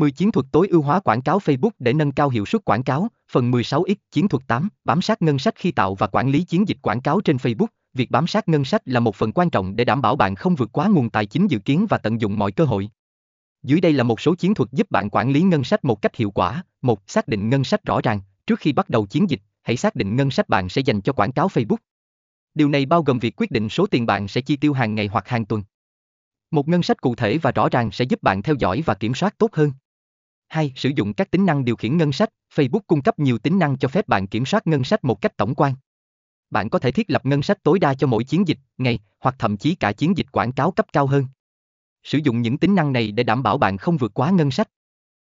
10 chiến thuật tối ưu hóa quảng cáo Facebook để nâng cao hiệu suất quảng cáo. Phần 16X Chiến thuật 8 Bám sát ngân sách khi tạo và quản lý chiến dịch quảng cáo trên Facebook. Việc bám sát ngân sách là một phần quan trọng để đảm bảo bạn không vượt quá nguồn tài chính dự kiến và tận dụng mọi cơ hội. Dưới đây là một số chiến thuật giúp bạn quản lý ngân sách một cách hiệu quả. Một, Xác định ngân sách rõ ràng. Trước khi bắt đầu chiến dịch, hãy xác định ngân sách bạn sẽ dành cho quảng cáo Facebook. Điều này bao gồm việc quyết định số tiền bạn sẽ chi tiêu hàng ngày hoặc hàng tuần. Một ngân sách cụ thể và rõ ràng sẽ giúp bạn theo dõi và kiểm soát tốt hơn. 2. Sử dụng các tính năng điều khiển ngân sách. Facebook cung cấp nhiều tính năng cho phép bạn kiểm soát ngân sách một cách tổng quan. Bạn có thể thiết lập ngân sách tối đa cho mỗi chiến dịch, ngày, hoặc thậm chí cả chiến dịch quảng cáo cấp cao hơn. Sử dụng những tính năng này để đảm bảo bạn không vượt quá ngân sách.